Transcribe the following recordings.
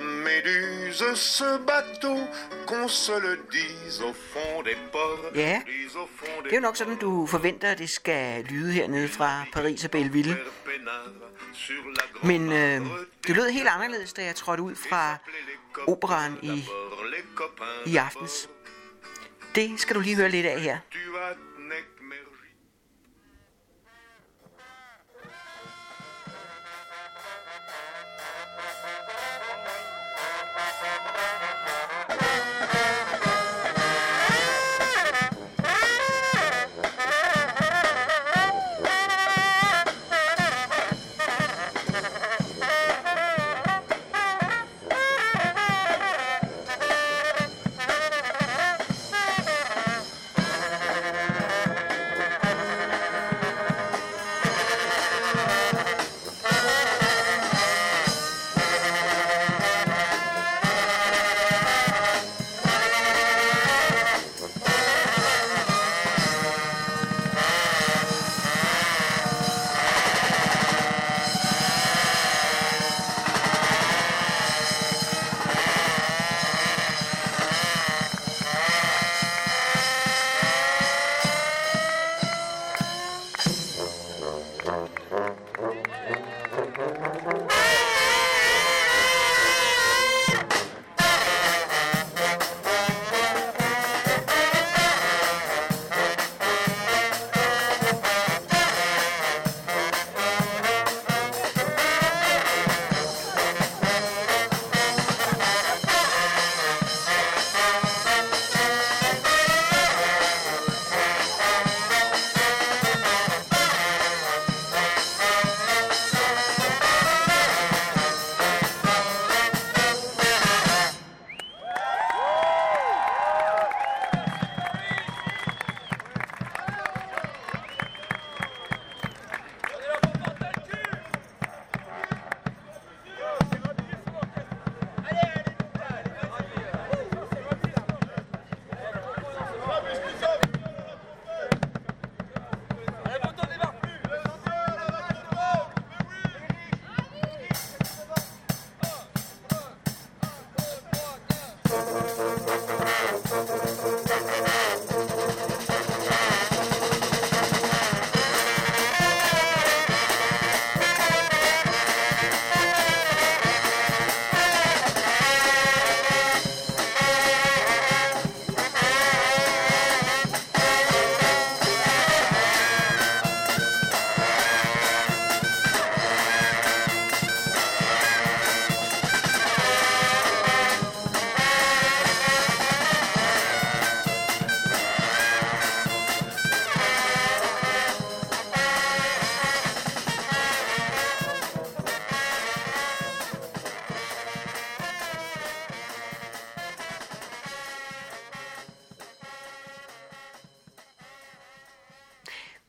méduse, ce bateau, qu'on se le dise au fond des ports. Ja, det er jo nok sådan, du forventer, at det skal lyde hernede fra Paris og Belleville. Men øh, det lød helt anderledes, da jeg trådte ud fra operan i, i aftens. Det skal du lige høre lidt af her.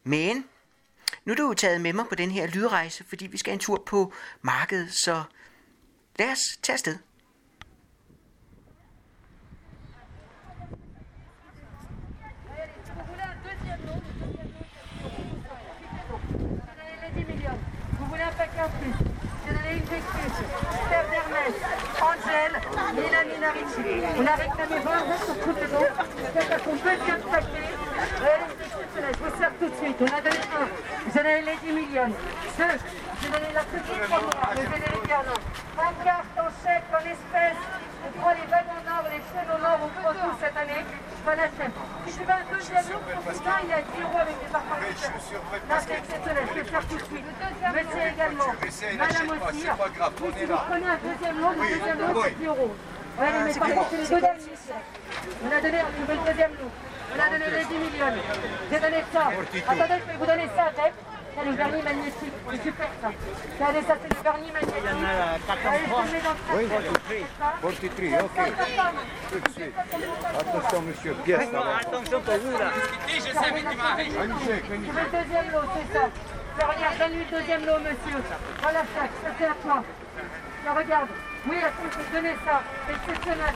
Men nu er du jo taget med mig på den her lydrejse, fordi vi skal en tur på markedet, så lad os tage afsted. On a réclamé 20 sur toutes les autres. peut je vous sers tout de suite. On a donné un, vous avez les 10 millions. Deux, vous avez la petite mois. vous avez les gardes. En cartes, en chèque, en espèces. On prend les bagues en or, les chèques en or, on prend tout cette année. Je vois la Si tu veux un deuxième lot pour temps, il y a 10 euros avec des partenaires. La chèque, je vais le faire tout de suite. Monsieur également, madame aussi. si vous prenez un deuxième lot, le deuxième lot, c'est 10 euros. Ouais, ah, mais c'est les deux derniers. On a donné le deuxième lot. On a donné les 10 millions. J'ai donné ça. Attendez, je vais vous donner ça, avec. C'est le vernis magnétique. C'est super ça. Regardez ça, c'est le vernis magnétique. Il y en a 43. Euh, oui, 43, ok. Tout de suite. Attention, monsieur, pièce. Attention pour vous, là. Je sais, mais tu m'arrives. Je veux le deuxième lot, c'est ça. Je Regarde, donne-lui le deuxième lot, monsieur. Voilà, ça, ça c'est à toi. Je regarde. Oui, attends, je vais te donner ça. Exceptionnel.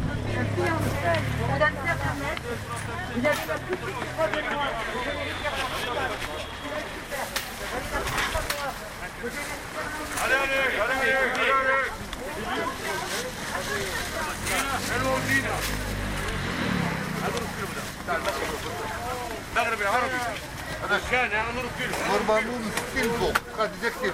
Hadi hadi hadi hadi hadi hadi. Hello Dina. نغرب العربي هذا كان نضرب كيلو 400 كيلو قد تكتب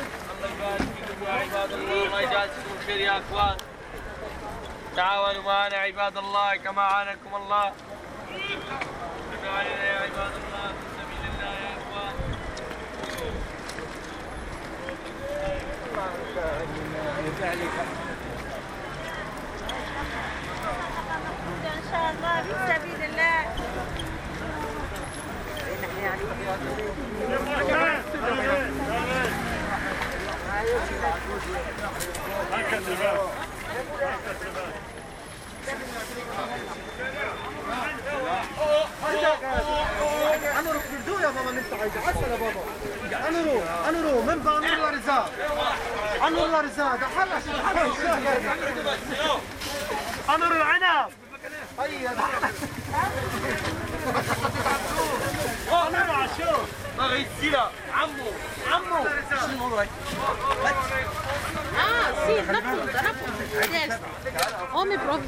يا عباد الله الله يجازيكم خير يا أخوان تعاونوا معنا عباد الله كما عانكم الله علينا يا عباد الله في سبيل الله يا أخوان إن شاء الله في سبيل الله انا روح بردو يا بابا انور ورزاق انور العنب انور عاشور ما غيتسيلا عمو عمرو شنو وراي اه سي نفهم نفهم اومي بروفي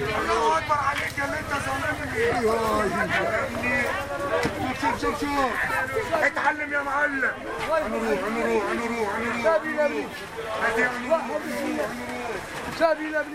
الله اكبر عليك يا انت ظالمني شوف شوف شوف اتعلم يا معلم نروح نروح نروح نروح شابي لابنك شابي لابنك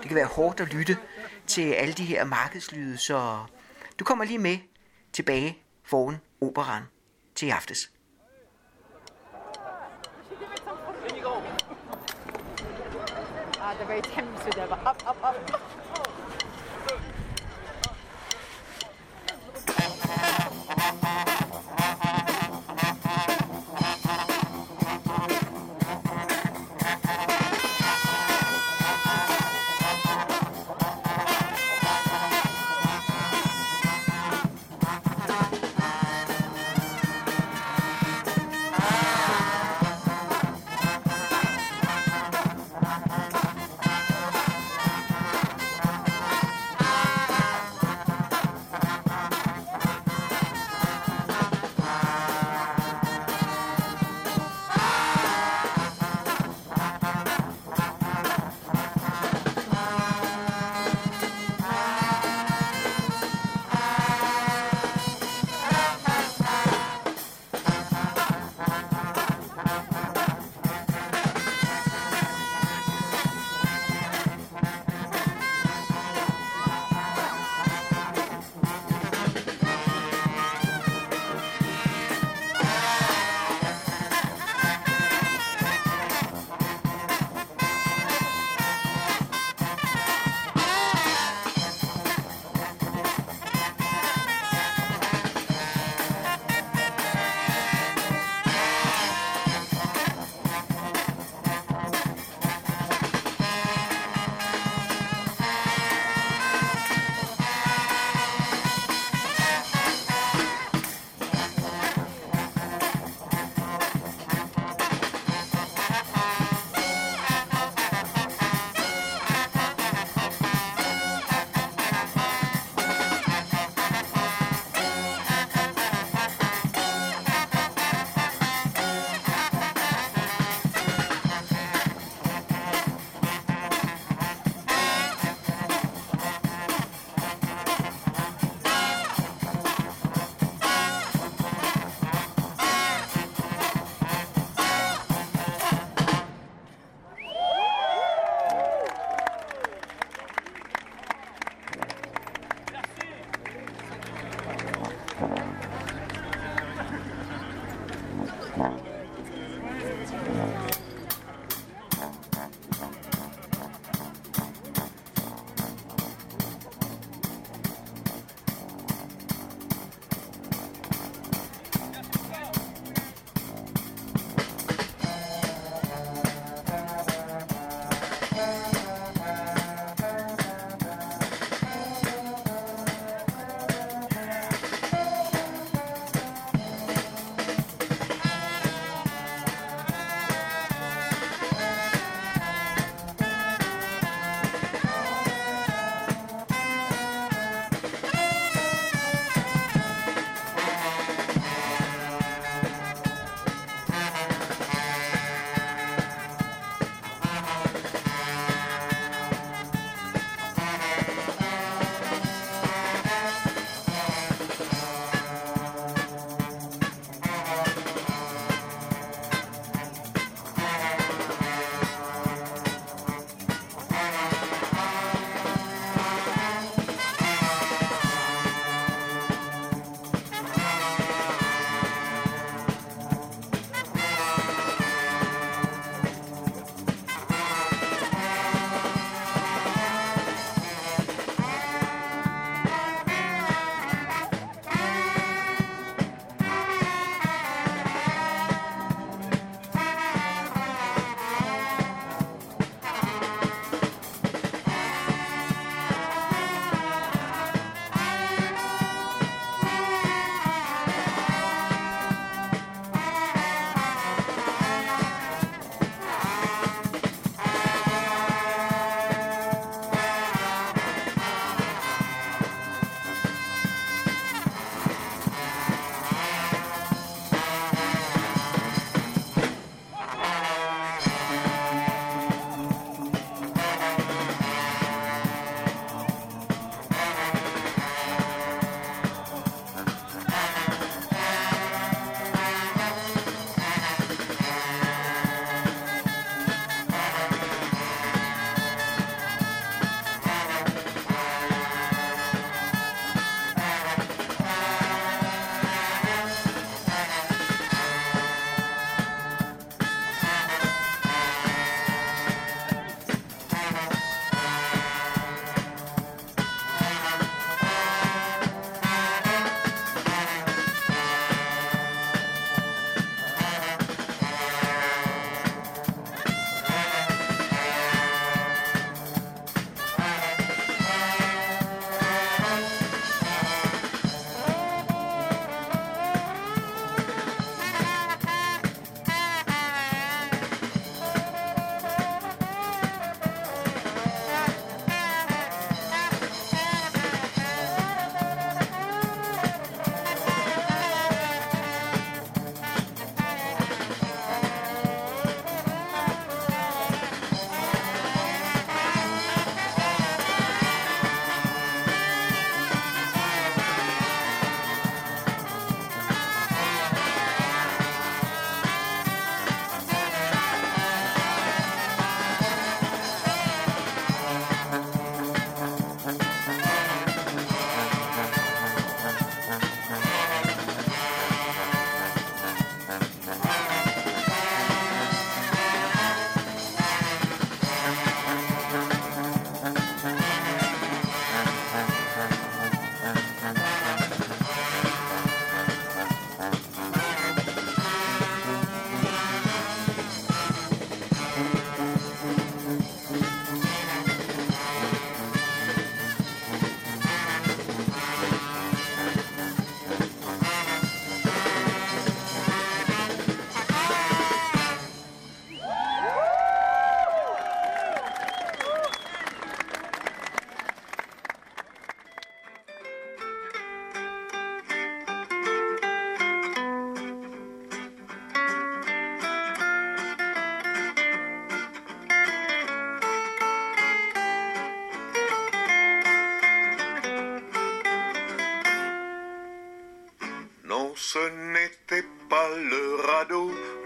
Det kan være hårdt at lytte til alle de her markedslyde, så du kommer lige med tilbage foran operan til aftes. Ah, der var et tempel, der op, op, op.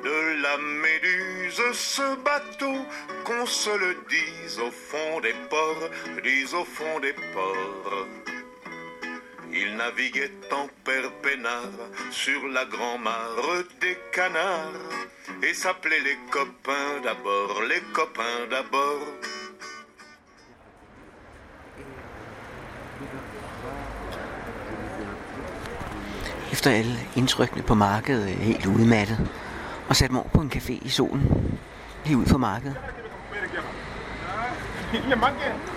de la méduse ce bateau, qu'on se le dise au fond des ports, dise au fond des ports. Il naviguait en perpénard sur la grand-mare des canards et s'appelait les copains d'abord, les copains d'abord. Efter alle indtrykkene på markedet helt og satte mig over på en café i solen, lige ud for markedet.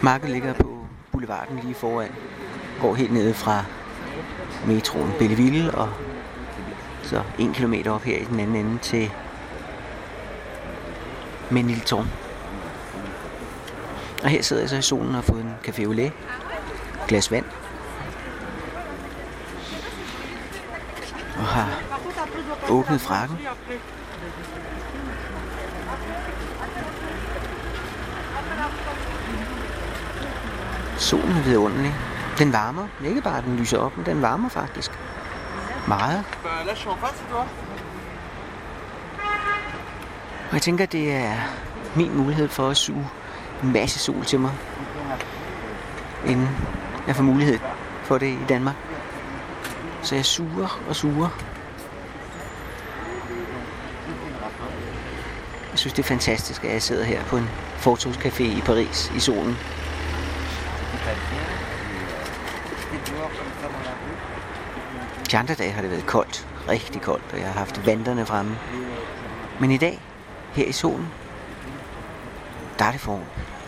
Markedet ligger på boulevarden lige foran, går helt ned fra metroen Belleville og så en kilometer op her i den anden ende til Menilton. Og her sidder jeg så i solen og har fået en café au lait, glas vand og har åbnet frakken Solen er vidunderlig. Den varmer. Ikke bare, den lyser op, men den varmer faktisk. Meget. Og jeg tænker, det er min mulighed for at suge en masse sol til mig, inden jeg får mulighed for det i Danmark. Så jeg suger og suger. Jeg synes, det er fantastisk, at jeg sidder her på en fortogscafé i Paris i solen de andre dage har det været koldt, rigtig koldt, og jeg har haft vandrene fremme. Men i dag, her i solen, der er det forår.